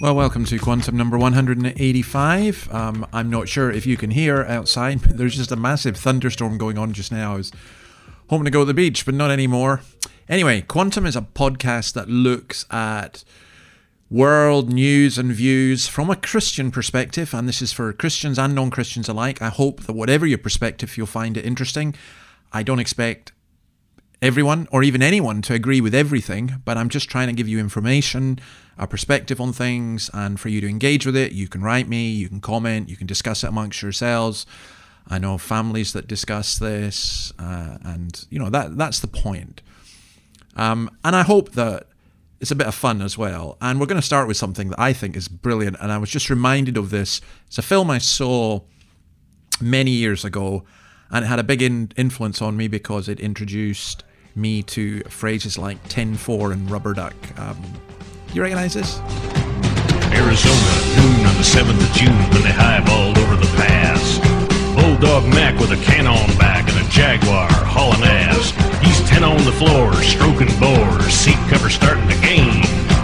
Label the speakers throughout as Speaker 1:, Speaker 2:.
Speaker 1: Well, welcome to Quantum number 185. Um, I'm not sure if you can hear outside, but there's just a massive thunderstorm going on just now. I was hoping to go to the beach, but not anymore. Anyway, Quantum is a podcast that looks at world news and views from a Christian perspective, and this is for Christians and non Christians alike. I hope that whatever your perspective, you'll find it interesting. I don't expect everyone or even anyone to agree with everything, but I'm just trying to give you information, a perspective on things, and for you to engage with it. You can write me, you can comment, you can discuss it amongst yourselves. I know families that discuss this, uh, and you know that that's the point. Um, and I hope that it's a bit of fun as well. And we're going to start with something that I think is brilliant. And I was just reminded of this. It's a film I saw many years ago, and it had a big in- influence on me because it introduced me to phrases like 10-4 and rubber duck. Um, you recognize this?
Speaker 2: Arizona, noon on the 7th of June when they highballed over the pass. Bulldog Mac with a cannon back and a Jaguar hauling ass. He's 10 on the floor, stroking bores, seat cover starting to gain.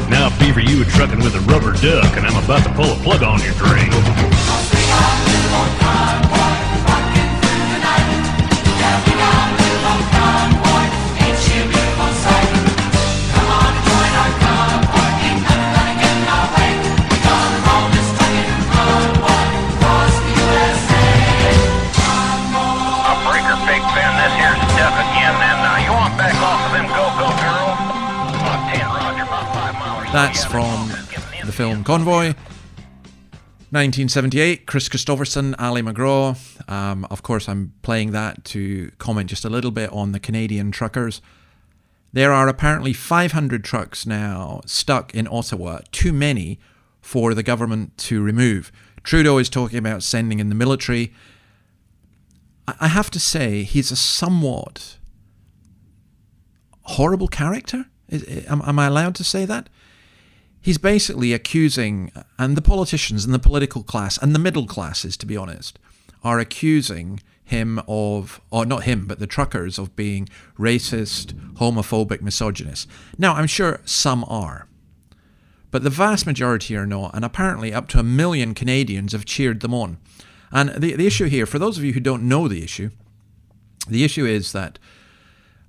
Speaker 2: Now Beaver, you were trucking with a rubber duck, and I'm about to pull a plug on your drain.
Speaker 1: That's from the film Convoy. 1978, Chris Christopherson, Ali McGraw. Um, of course, I'm playing that to comment just a little bit on the Canadian truckers. There are apparently 500 trucks now stuck in Ottawa, too many for the government to remove. Trudeau is talking about sending in the military. I have to say, he's a somewhat horrible character. Am I allowed to say that? He's basically accusing, and the politicians and the political class and the middle classes, to be honest, are accusing him of, or not him, but the truckers of being racist, homophobic, misogynist. Now, I'm sure some are, but the vast majority are not, and apparently up to a million Canadians have cheered them on. And the, the issue here, for those of you who don't know the issue, the issue is that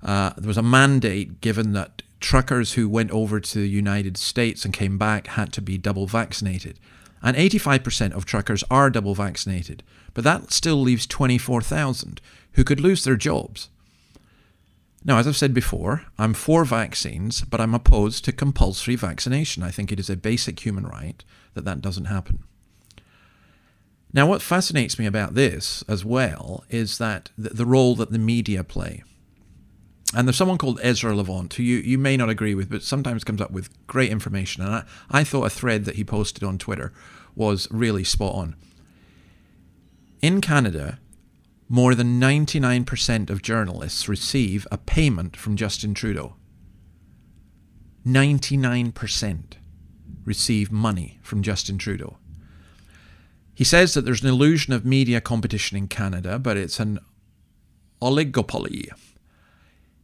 Speaker 1: uh, there was a mandate given that truckers who went over to the United States and came back had to be double vaccinated. And 85% of truckers are double vaccinated, but that still leaves 24,000 who could lose their jobs. Now, as I've said before, I'm for vaccines, but I'm opposed to compulsory vaccination. I think it is a basic human right that that doesn't happen. Now, what fascinates me about this as well is that the, role that the media play. And there's someone called Ezra Levant who you, you may not agree with, but sometimes comes up with great information. And I, I thought a thread that he posted on Twitter was really spot on. In Canada, more than 99% of journalists receive a payment from Justin Trudeau. 99% receive money from Justin Trudeau. He says that there's an illusion of media competition in Canada, but it's an oligopoly.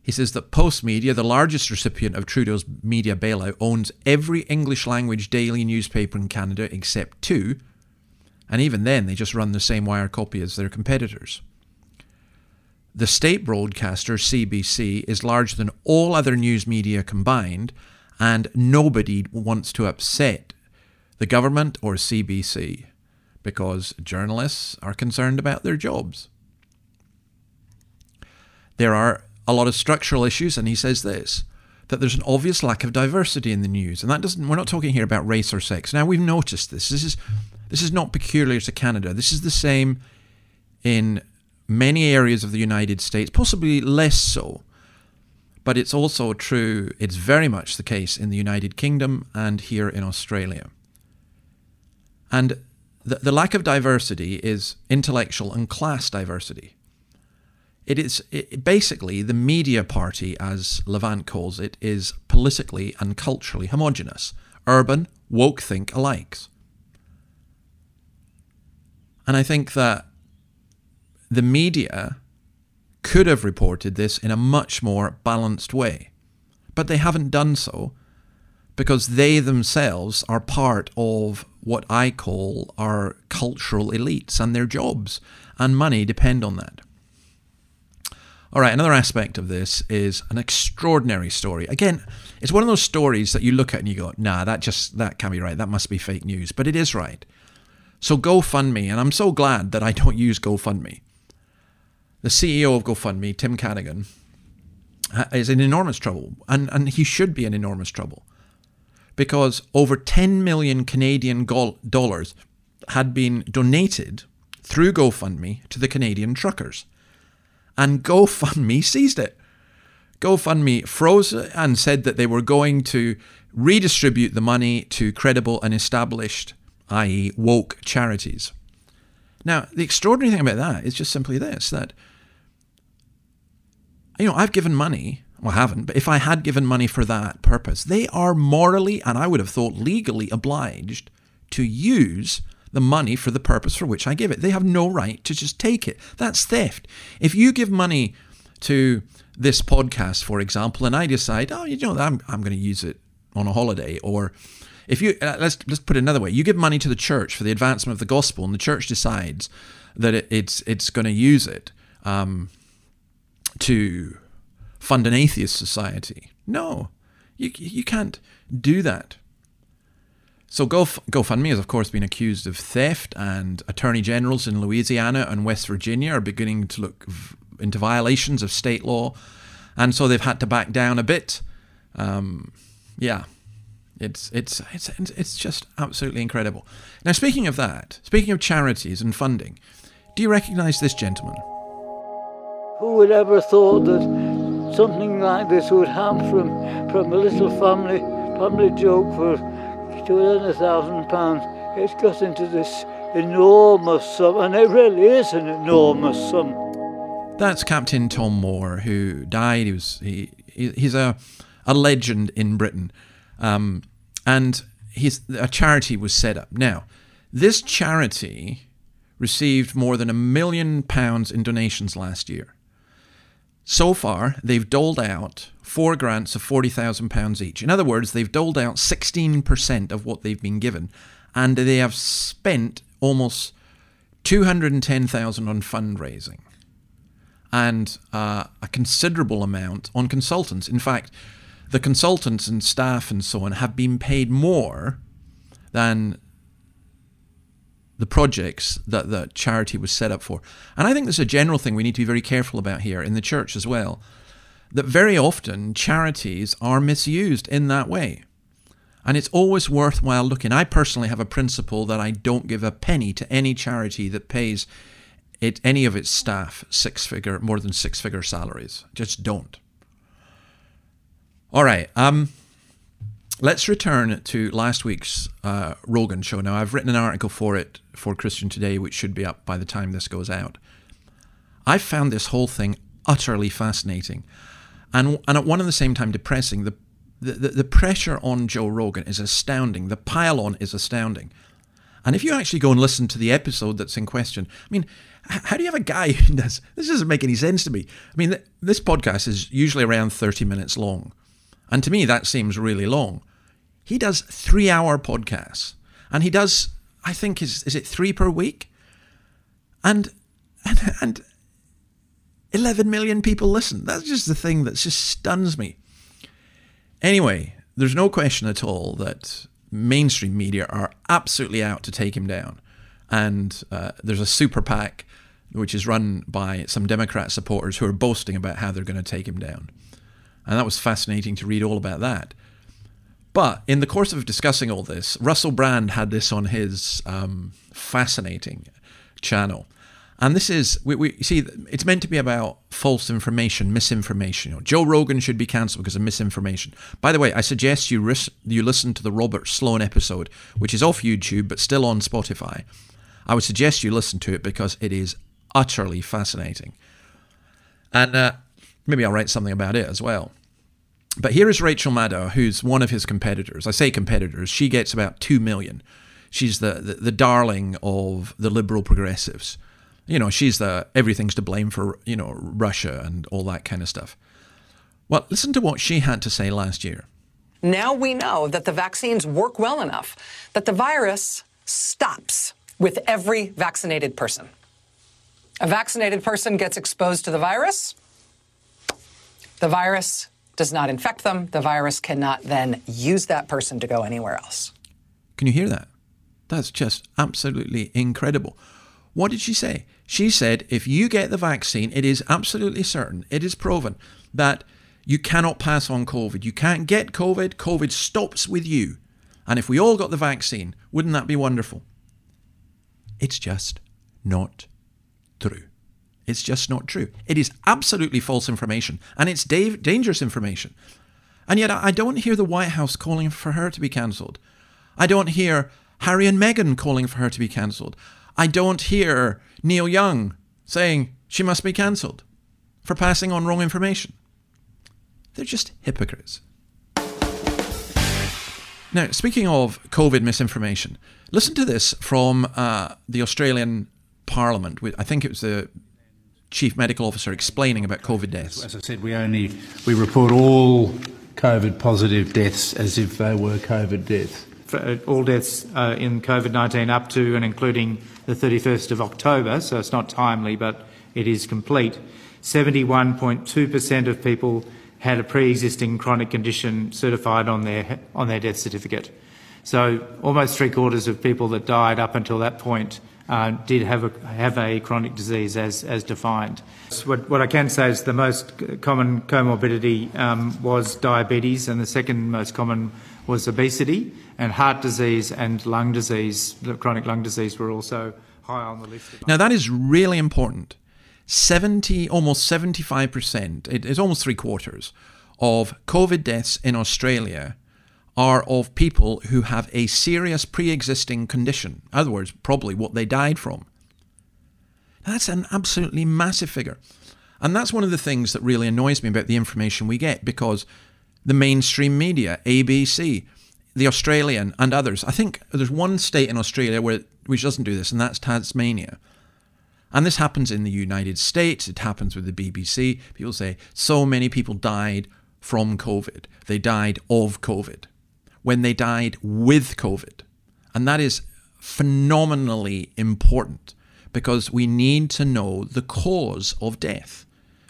Speaker 1: He says that Postmedia, the largest recipient of Trudeau's media bailout, owns every English language daily newspaper in Canada except two, and even then they just run the same wire copy as their competitors. The state broadcaster, CBC, is larger than all other news media combined, and nobody wants to upset the government or CBC because journalists are concerned about their jobs. There are a lot of structural issues, and he says this that there's an obvious lack of diversity in the news, and that doesn't. We're not talking here about race or sex. Now we've noticed this. This is this is not peculiar to Canada. This is the same in many areas of the United States, possibly less so. But it's also true, it's very much the case in the United Kingdom and here in Australia. And the, the lack of diversity is intellectual and class diversity. It is it, basically the media party, as Levant calls it, is politically and culturally homogenous, urban, woke think alikes. And I think that the media could have reported this in a much more balanced way. But they haven't done so because they themselves are part of what I call our cultural elites, and their jobs and money depend on that. All right, another aspect of this is an extraordinary story. Again, it's one of those stories that you look at and you go, "Nah, that just that can't be right. That must be fake news." But it is right. So GoFundMe, and I'm so glad that I don't use GoFundMe. The CEO of GoFundMe, Tim Cadigan, is in enormous trouble, and, and he should be in enormous trouble because over 10 million Canadian dollars had been donated through GoFundMe to the Canadian truckers. And GoFundMe seized it. GoFundMe froze it and said that they were going to redistribute the money to credible and established, i.e., woke charities. Now, the extraordinary thing about that is just simply this that, you know, I've given money well, I haven't, but if I had given money for that purpose, they are morally and I would have thought legally obliged to use the money for the purpose for which I give it. They have no right to just take it. That's theft. If you give money to this podcast, for example, and I decide, oh, you know, I'm, I'm going to use it on a holiday, or if you uh, let's let's put it another way, you give money to the church for the advancement of the gospel, and the church decides that it, it's it's going to use it um, to fund an atheist society. No, you, you can't do that. So Gof- GoFundMe has, of course, been accused of theft, and attorney generals in Louisiana and West Virginia are beginning to look v- into violations of state law, and so they've had to back down a bit. Um, yeah, it's it's it's it's just absolutely incredible. Now, speaking of that, speaking of charities and funding, do you recognise this gentleman?
Speaker 3: Who would ever thought that something like this would happen from, from a little family family joke for two hundred thousand pounds. It's got into this enormous sum, and it really is an enormous sum.
Speaker 1: That's Captain Tom Moore, who died. He was he, he's a a legend in Britain, um, and his a charity was set up. Now, this charity received more than a million pounds in donations last year. So far, they've doled out four grants of £40,000 each. In other words, they've doled out 16% of what they've been given, and they have spent almost 210,000 on fundraising and uh, a considerable amount on consultants. In fact, the consultants and staff and so on have been paid more than the projects that the charity was set up for. And I think there's a general thing we need to be very careful about here in the church as well. That very often charities are misused in that way. And it's always worthwhile looking. I personally have a principle that I don't give a penny to any charity that pays it, any of its staff six figure, more than six figure salaries. Just don't. All right. Um, let's return to last week's uh, Rogan show. Now, I've written an article for it for Christian Today, which should be up by the time this goes out. I found this whole thing utterly fascinating and, and at one and the same time depressing. The, the, the pressure on Joe Rogan is astounding. The pile on is astounding. And if you actually go and listen to the episode that's in question, I mean, how do you have a guy who does this? Doesn't make any sense to me. I mean, this podcast is usually around 30 minutes long. And to me, that seems really long. He does three hour podcasts. And he does, I think, is, is it three per week? And, and, and 11 million people listen. That's just the thing that just stuns me. Anyway, there's no question at all that mainstream media are absolutely out to take him down. And uh, there's a super PAC which is run by some Democrat supporters who are boasting about how they're going to take him down. And that was fascinating to read all about that. But in the course of discussing all this, Russell Brand had this on his um, fascinating channel. And this is, we, we see, it's meant to be about false information, misinformation. You know, Joe Rogan should be cancelled because of misinformation. By the way, I suggest you ris- you listen to the Robert Sloan episode, which is off YouTube but still on Spotify. I would suggest you listen to it because it is utterly fascinating. And uh, maybe I'll write something about it as well. But here is Rachel Maddow, who's one of his competitors. I say competitors, she gets about 2 million. She's the, the, the darling of the liberal progressives. You know, she's the everything's to blame for, you know, Russia and all that kind of stuff. Well, listen to what she had to say last year.
Speaker 4: Now we know that the vaccines work well enough that the virus stops with every vaccinated person. A vaccinated person gets exposed to the virus. The virus does not infect them. The virus cannot then use that person to go anywhere else.
Speaker 1: Can you hear that? That's just absolutely incredible. What did she say? She said if you get the vaccine, it is absolutely certain, it is proven that you cannot pass on COVID. You can't get COVID. COVID stops with you. And if we all got the vaccine, wouldn't that be wonderful? It's just not true. It's just not true. It is absolutely false information and it's da- dangerous information. And yet, I don't hear the White House calling for her to be cancelled. I don't hear Harry and Meghan calling for her to be cancelled. I don't hear Neil Young saying she must be cancelled for passing on wrong information. They're just hypocrites. Now, speaking of COVID misinformation, listen to this from uh, the Australian Parliament. I think it was the chief medical officer explaining about COVID deaths.
Speaker 5: As I said, we only we report all COVID positive deaths as if they were COVID deaths.
Speaker 6: For uh, all deaths uh, in COVID 19 up to and including the 31st of October, so it's not timely, but it is complete. 71.2% of people had a pre-existing chronic condition certified on their on their death certificate. So almost three quarters of people that died up until that point uh, did have a have a chronic disease as as defined. So what, what I can say is the most common comorbidity um, was diabetes, and the second most common was obesity, and heart disease and lung disease, chronic lung disease, were also high on the list.
Speaker 1: Now that is really important 70, almost 75%, it is almost three quarters of COVID deaths in Australia are of people who have a serious pre existing condition. In other words, probably what they died from. That's an absolutely massive figure. And that's one of the things that really annoys me about the information we get because the mainstream media, ABC, the Australian, and others, I think there's one state in Australia where which doesn't do this, and that's Tasmania. And this happens in the United States, it happens with the BBC. People say so many people died from COVID, they died of COVID, when they died with COVID. And that is phenomenally important because we need to know the cause of death.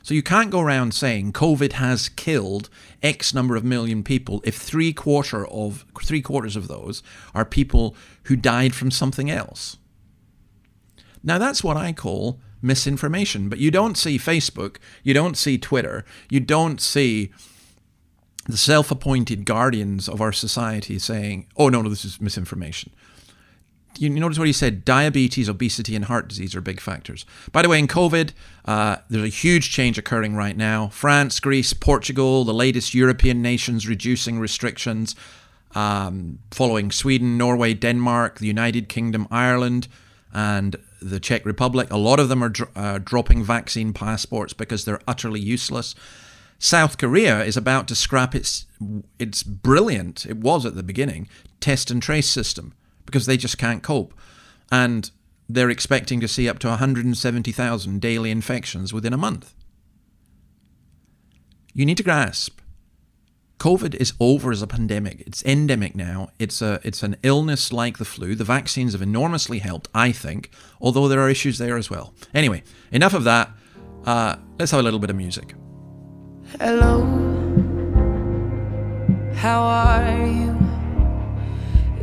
Speaker 1: So you can't go around saying COVID has killed X number of million people if three quarter of three quarters of those are people who died from something else. Now, that's what I call misinformation. But you don't see Facebook, you don't see Twitter, you don't see the self appointed guardians of our society saying, oh, no, no, this is misinformation. You notice what he said diabetes, obesity, and heart disease are big factors. By the way, in COVID, uh, there's a huge change occurring right now. France, Greece, Portugal, the latest European nations reducing restrictions, um, following Sweden, Norway, Denmark, the United Kingdom, Ireland, and the Czech Republic. A lot of them are dr- uh, dropping vaccine passports because they're utterly useless. South Korea is about to scrap its its brilliant, it was at the beginning, test and trace system because they just can't cope. And they're expecting to see up to 170,000 daily infections within a month. You need to grasp COVID is over as a pandemic. It's endemic now. It's a it's an illness like the flu. The vaccines have enormously helped, I think, although there are issues there as well. Anyway, enough of that. Uh, let's have a little bit of music.
Speaker 7: Hello, how are you?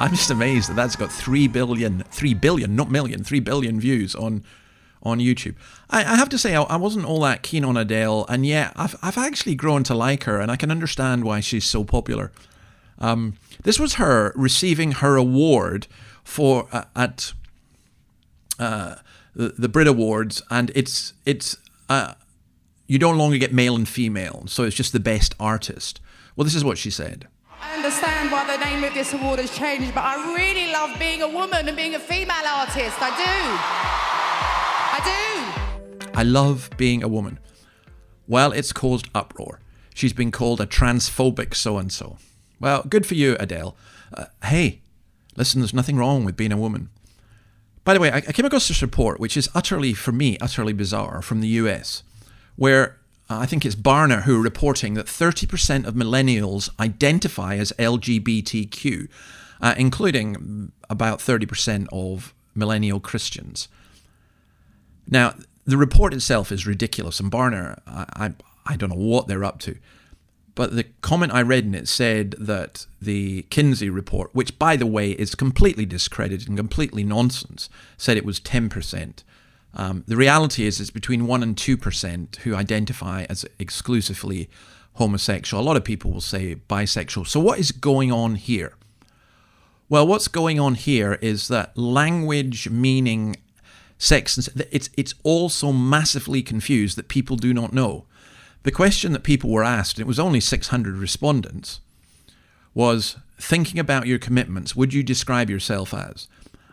Speaker 1: I'm just amazed that that's got 3 billion, 3 billion, not million, 3 billion views on on YouTube. I, I have to say, I, I, wasn't all that keen on Adele, and yet I've, I've actually grown to like her, and I can understand why she's so popular. Um, this was her receiving her award for uh, at uh, the, the Brit Awards, and it's it's uh, you no longer get male and female, so it's just the best artist. Well, this is what she said.
Speaker 8: I understand why the name of this award has changed, but I really love being a woman and being a female artist. I do. I do.
Speaker 1: I love being a woman. Well, it's caused uproar. She's been called a transphobic so and so. Well, good for you, Adele. Uh, hey, listen, there's nothing wrong with being a woman. By the way, I, I came across this report, which is utterly, for me, utterly bizarre from the US where I think it's Barna who are reporting that 30% of millennials identify as LGBTQ, uh, including about 30% of millennial Christians. Now, the report itself is ridiculous, and Barna, I, I, I don't know what they're up to. But the comment I read in it said that the Kinsey report, which by the way is completely discredited and completely nonsense, said it was 10%. Um, the reality is, it's between 1% and 2% who identify as exclusively homosexual. A lot of people will say bisexual. So, what is going on here? Well, what's going on here is that language meaning sex and it's it's all so massively confused that people do not know. The question that people were asked, and it was only 600 respondents, was thinking about your commitments, would you describe yourself as?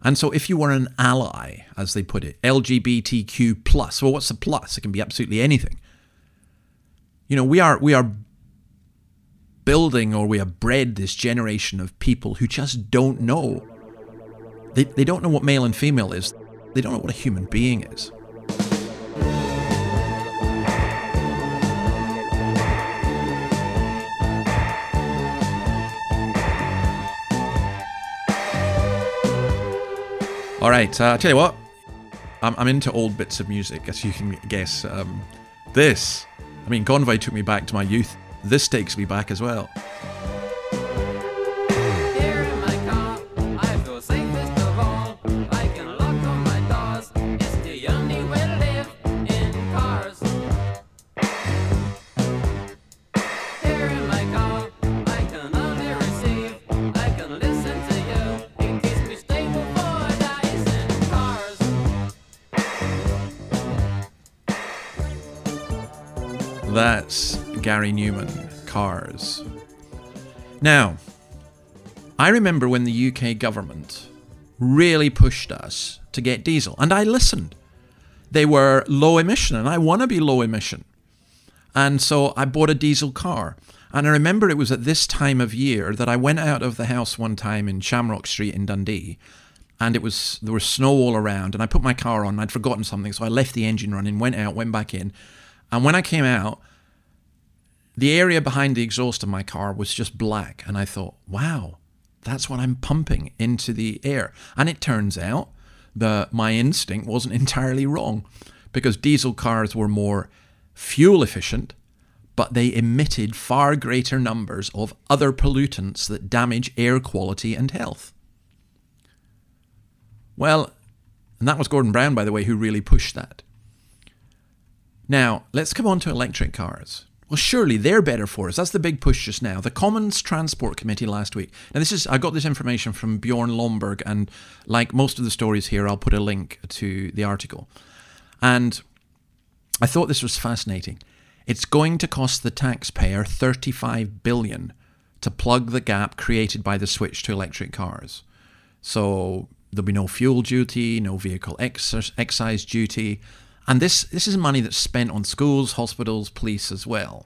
Speaker 1: And so if you were an ally, as they put it, LGBTQ plus, well what's the plus? It can be absolutely anything. You know, we are we are building or we have bred this generation of people who just don't know. They, they don't know what male and female is. They don't know what a human being is. All right, uh, tell you what, I'm, I'm, into old bits of music, as you can guess. Um, this, I mean, Convoy took me back to my youth. This takes me back as well. Cars. Now, I remember when the UK government really pushed us to get diesel, and I listened. They were low emission, and I want to be low emission. And so I bought a diesel car. And I remember it was at this time of year that I went out of the house one time in Shamrock Street in Dundee, and it was there was snow all around, and I put my car on. I'd forgotten something, so I left the engine running, went out, went back in, and when I came out, the area behind the exhaust of my car was just black. And I thought, wow, that's what I'm pumping into the air. And it turns out that my instinct wasn't entirely wrong because diesel cars were more fuel efficient, but they emitted far greater numbers of other pollutants that damage air quality and health. Well, and that was Gordon Brown, by the way, who really pushed that. Now, let's come on to electric cars. Well, surely they're better for us. That's the big push just now. The Commons Transport Committee last week. Now, this is I got this information from Bjorn Lomborg, and like most of the stories here, I'll put a link to the article. And I thought this was fascinating. It's going to cost the taxpayer 35 billion to plug the gap created by the switch to electric cars. So there'll be no fuel duty, no vehicle excise duty. And this, this is money that's spent on schools, hospitals, police as well.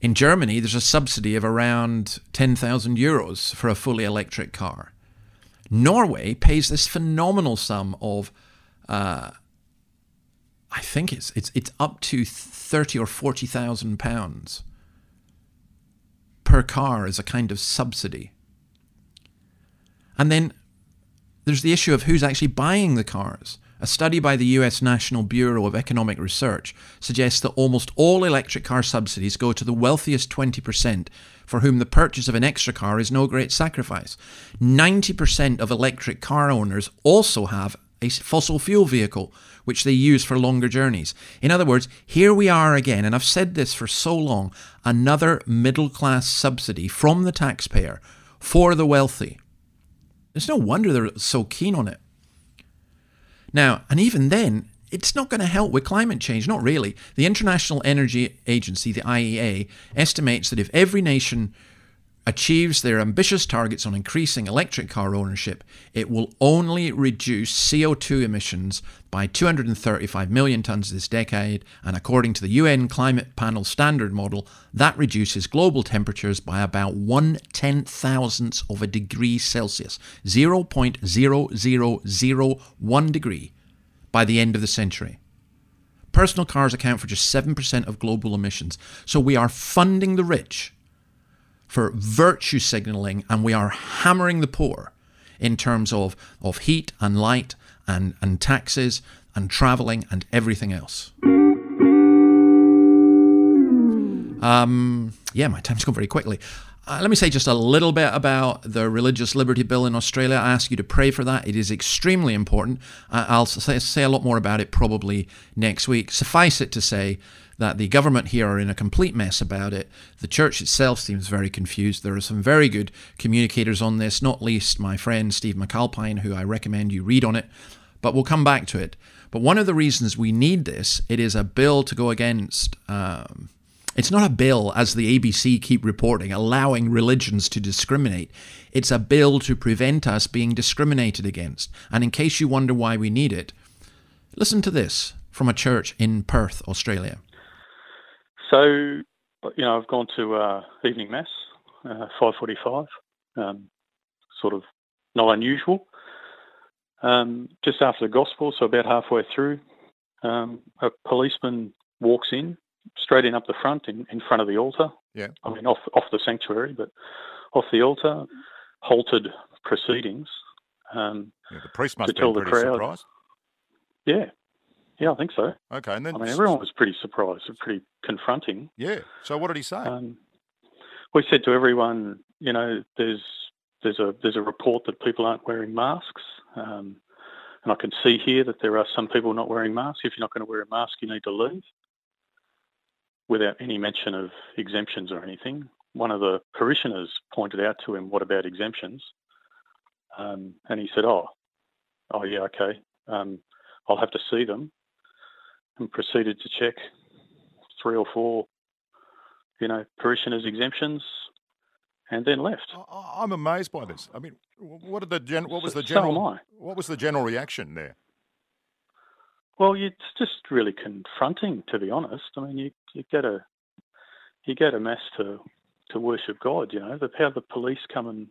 Speaker 1: In Germany, there's a subsidy of around 10,000 euros for a fully electric car. Norway pays this phenomenal sum of, uh, I think it's, it's, it's up to 30 or 40,000 pounds per car as a kind of subsidy. And then there's the issue of who's actually buying the cars. A study by the US National Bureau of Economic Research suggests that almost all electric car subsidies go to the wealthiest 20%, for whom the purchase of an extra car is no great sacrifice. 90% of electric car owners also have a fossil fuel vehicle, which they use for longer journeys. In other words, here we are again, and I've said this for so long another middle class subsidy from the taxpayer for the wealthy. It's no wonder they're so keen on it. Now, and even then, it's not going to help with climate change, not really. The International Energy Agency, the IEA, estimates that if every nation achieves their ambitious targets on increasing electric car ownership, it will only reduce CO2 emissions by 235 million tonnes this decade, and according to the UN Climate Panel Standard Model, that reduces global temperatures by about one ten thousandths of a degree Celsius, 0.0001 degree, by the end of the century. Personal cars account for just 7% of global emissions, so we are funding the rich for virtue signaling and we are hammering the poor in terms of, of heat and light and, and taxes and traveling and everything else. Um, yeah, my time's gone very quickly. Uh, let me say just a little bit about the Religious Liberty Bill in Australia. I ask you to pray for that. It is extremely important. Uh, I'll say, say a lot more about it probably next week. Suffice it to say that the government here are in a complete mess about it. The church itself seems very confused. There are some very good communicators on this, not least my friend Steve McAlpine, who I recommend you read on it. But we'll come back to it. But one of the reasons we need this, it is a bill to go against. Um, it's not a bill, as the ABC keep reporting, allowing religions to discriminate. It's a bill to prevent us being discriminated against. And in case you wonder why we need it, listen to this from a church in Perth, Australia.
Speaker 9: So, you know, I've gone to uh, evening mass, uh, 5:45. Um, sort of not unusual. Um, just after the gospel, so about halfway through, um, a policeman walks in, straight in up the front, in, in front of the altar.
Speaker 10: Yeah.
Speaker 9: I mean, off off the sanctuary, but off the altar, halted proceedings. Um,
Speaker 10: yeah, the priest must
Speaker 9: to
Speaker 10: be
Speaker 9: tell the
Speaker 10: pretty
Speaker 9: crowd.
Speaker 10: surprised.
Speaker 9: Yeah, yeah, I think so.
Speaker 10: Okay, and then
Speaker 9: I mean, everyone was pretty surprised, pretty confronting.
Speaker 10: Yeah. So what did he say?
Speaker 9: Um, we said to everyone, you know, there's there's a there's a report that people aren't wearing masks, um, and I can see here that there are some people not wearing masks. If you're not going to wear a mask, you need to leave. Without any mention of exemptions or anything, one of the parishioners pointed out to him, "What about exemptions?" Um, and he said, "Oh, oh yeah, okay. Um, I'll have to see them." And proceeded to check three or four, you know, parishioners' exemptions, and then left.
Speaker 10: I- I'm amazed by this. I mean, what did the gen- what was the
Speaker 9: So
Speaker 10: general
Speaker 9: am I.
Speaker 10: what was the general reaction there?
Speaker 9: Well, it's just really confronting, to be honest. I mean, you you get a you get a mass to to worship God. You know, the how the police come and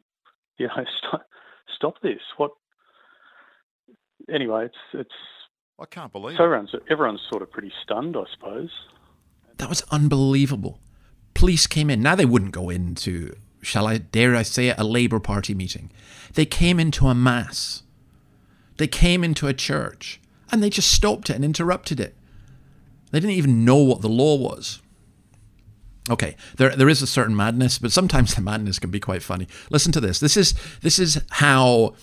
Speaker 9: you know stop, stop this. What? Anyway, it's it's.
Speaker 10: I can't believe
Speaker 9: So
Speaker 10: it.
Speaker 9: everyone's everyone's sort of pretty stunned, I suppose.
Speaker 1: That was unbelievable. Police came in. Now they wouldn't go into, shall I dare I say it, a Labour Party meeting. They came into a mass. They came into a church and they just stopped it and interrupted it. They didn't even know what the law was. Okay, there there is a certain madness, but sometimes the madness can be quite funny. Listen to this. This is this is how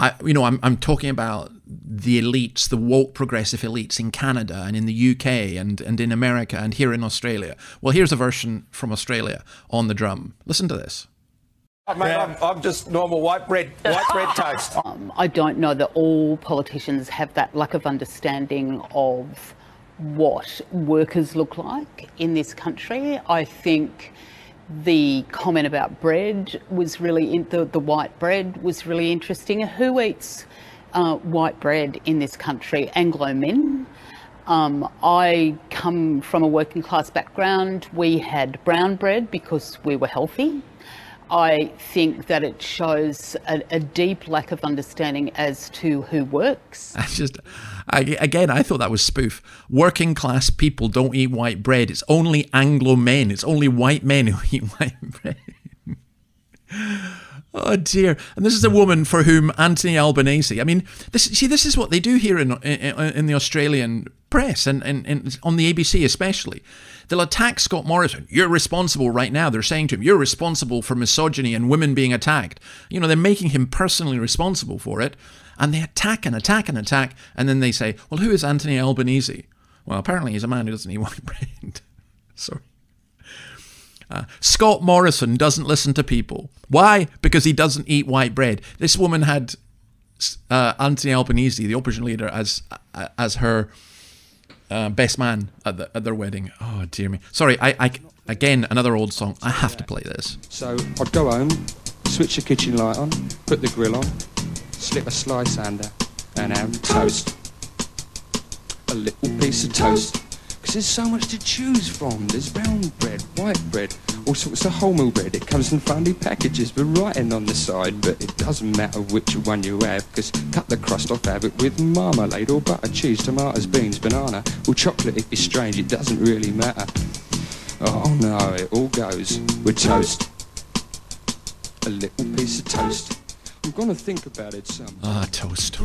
Speaker 1: I, you know, I'm, I'm talking about the elites, the woke progressive elites in Canada and in the UK and, and in America and here in Australia. Well, here's a version from Australia on the drum. Listen to this.
Speaker 11: Mate, I'm, I'm just normal white bread, white bread toast.
Speaker 12: Um, I don't know that all politicians have that lack of understanding of what workers look like in this country. I think the comment about bread was really in, the the white bread was really interesting. Who eats uh, white bread in this country? Anglo men. Um, I come from a working class background. We had brown bread because we were healthy. I think that it shows a, a deep lack of understanding as to who works.
Speaker 1: I just, I, again, I thought that was spoof. Working class people don't eat white bread. It's only Anglo men. It's only white men who eat white bread. Oh dear! And this is a woman for whom Anthony Albanese. I mean, this see, this is what they do here in in, in the Australian press and, and, and on the ABC especially. They'll attack Scott Morrison. You're responsible right now. They're saying to him, "You're responsible for misogyny and women being attacked." You know, they're making him personally responsible for it, and they attack and attack and attack, and then they say, "Well, who is Anthony Albanese?" Well, apparently he's a man who doesn't eat white bread. Sorry. Uh, Scott Morrison doesn't listen to people. Why? Because he doesn't eat white bread. This woman had uh, Anthony Albanese, the opposition leader, as uh, as her uh, best man at, the, at their wedding. Oh dear me. Sorry, I, I again another old song. I have to play this.
Speaker 13: So I'd go home, switch the kitchen light on, put the grill on, slip a slice under, and have toast. A little piece of toast. Because there's so much to choose from. There's brown bread, white bread, all sorts of wholemeal bread. It comes in funny packages with writing on the side, but it doesn't matter which one you have, because cut the crust off, have it with marmalade or butter, cheese, tomatoes, beans, banana, or chocolate if you're strange, it doesn't really matter. Oh no, it all goes with toast. A little piece of toast. I'm gonna think about it some.
Speaker 1: Ah, toast.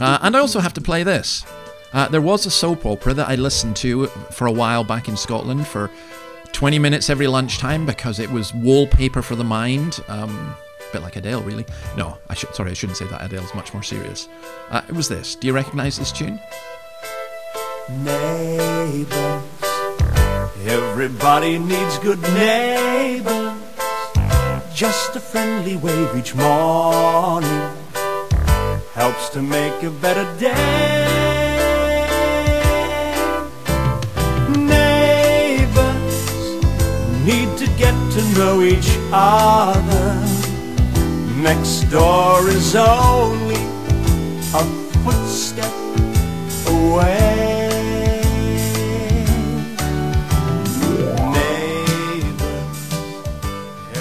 Speaker 1: Uh, and I also have to play this. Uh, there was a soap opera that I listened to for a while back in Scotland for 20 minutes every lunchtime because it was wallpaper for the mind. Um, a bit like Adele, really. No, I should. Sorry, I shouldn't say that. Adele's much more serious. Uh, it was this. Do you recognise this tune?
Speaker 14: Neighbors, everybody needs good neighbors. Just a friendly wave each morning helps to make a better day. Neighbors need to get to know each other. Next door is only a footstep away.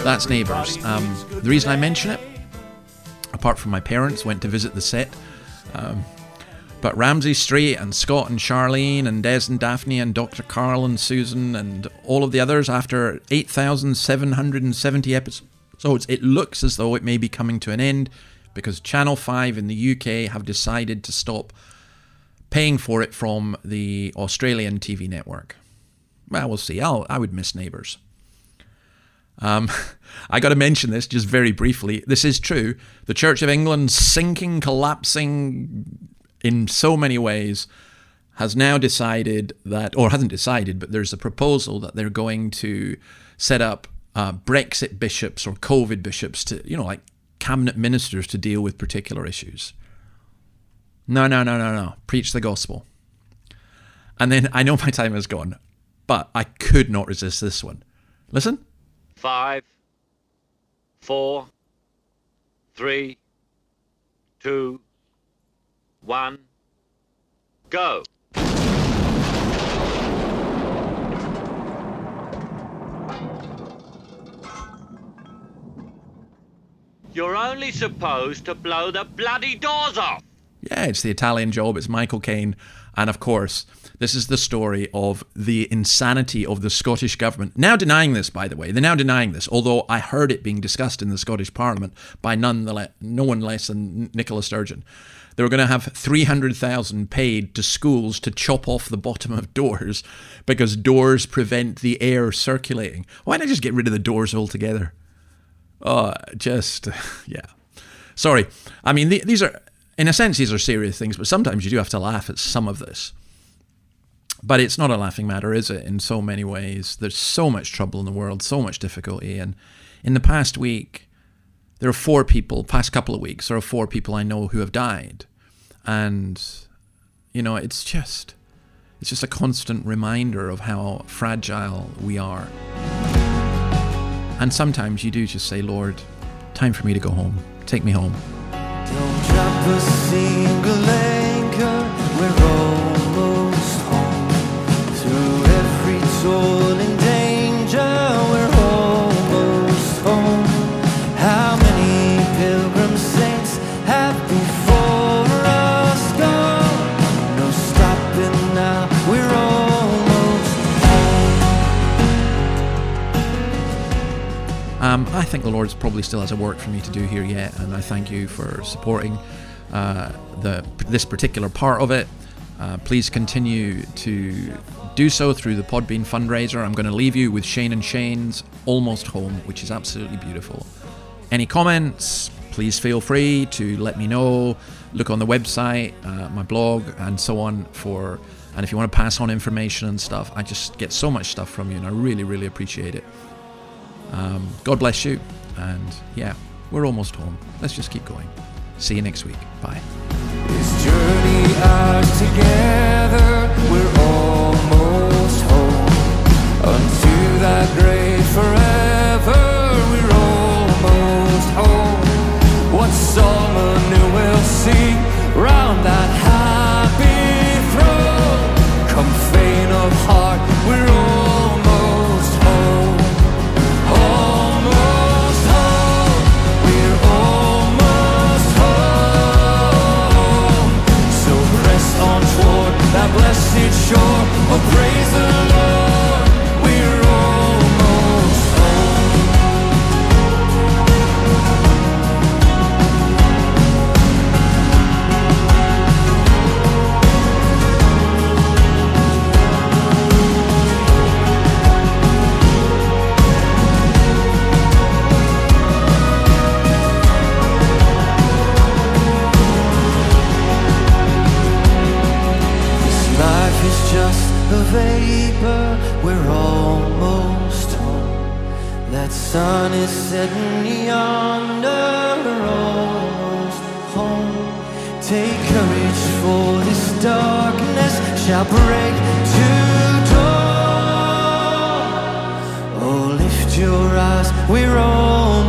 Speaker 1: That's Neighbours. Um, the reason I mention it, apart from my parents went to visit the set, um, but Ramsay Street and Scott and Charlene and Des and Daphne and Dr. Carl and Susan and all of the others after 8,770 episodes, it looks as though it may be coming to an end because Channel 5 in the UK have decided to stop paying for it from the Australian TV network. Well, we'll see. I'll, I would miss Neighbours. Um, I got to mention this just very briefly. This is true. The Church of England sinking, collapsing, in so many ways, has now decided that, or hasn't decided, but there's a proposal that they're going to set up uh, Brexit bishops or COVID bishops to, you know, like cabinet ministers to deal with particular issues. No, no, no, no, no. Preach the gospel. And then I know my time is gone, but I could not resist this one. Listen.
Speaker 15: Five, four, three, two, one, go. You're only supposed to blow the bloody doors off.
Speaker 1: Yeah, it's the Italian job. It's Michael Caine. And of course, this is the story of the insanity of the Scottish government. Now denying this, by the way. They're now denying this, although I heard it being discussed in the Scottish Parliament by none the no one less than Nicola Sturgeon. They were going to have 300,000 paid to schools to chop off the bottom of doors because doors prevent the air circulating. Why not just get rid of the doors altogether? Oh, just, yeah. Sorry. I mean, these are, in a sense, these are serious things, but sometimes you do have to laugh at some of this. But it's not a laughing matter, is it? In so many ways, there's so much trouble in the world, so much difficulty. And in the past week, there are four people, past couple of weeks, there are four people I know who have died. And, you know, it's just, it's just a constant reminder of how fragile we are. And sometimes you do just say, Lord, time for me to go home. Take me home. The Lord probably still has a work for me to do here yet, and I thank you for supporting uh, the this particular part of it. Uh, please continue to do so through the Podbean fundraiser. I'm going to leave you with Shane and Shane's Almost Home, which is absolutely beautiful. Any comments? Please feel free to let me know. Look on the website, uh, my blog, and so on for. And if you want to pass on information and stuff, I just get so much stuff from you, and I really, really appreciate it. Um, God bless you, and yeah, we're almost home. Let's just keep going. See you next week. Bye.
Speaker 7: This journey together, we're almost home. Unto that sun is setting yonder, almost home. Take courage, for this darkness shall break to dawn. Oh, lift your eyes, we're all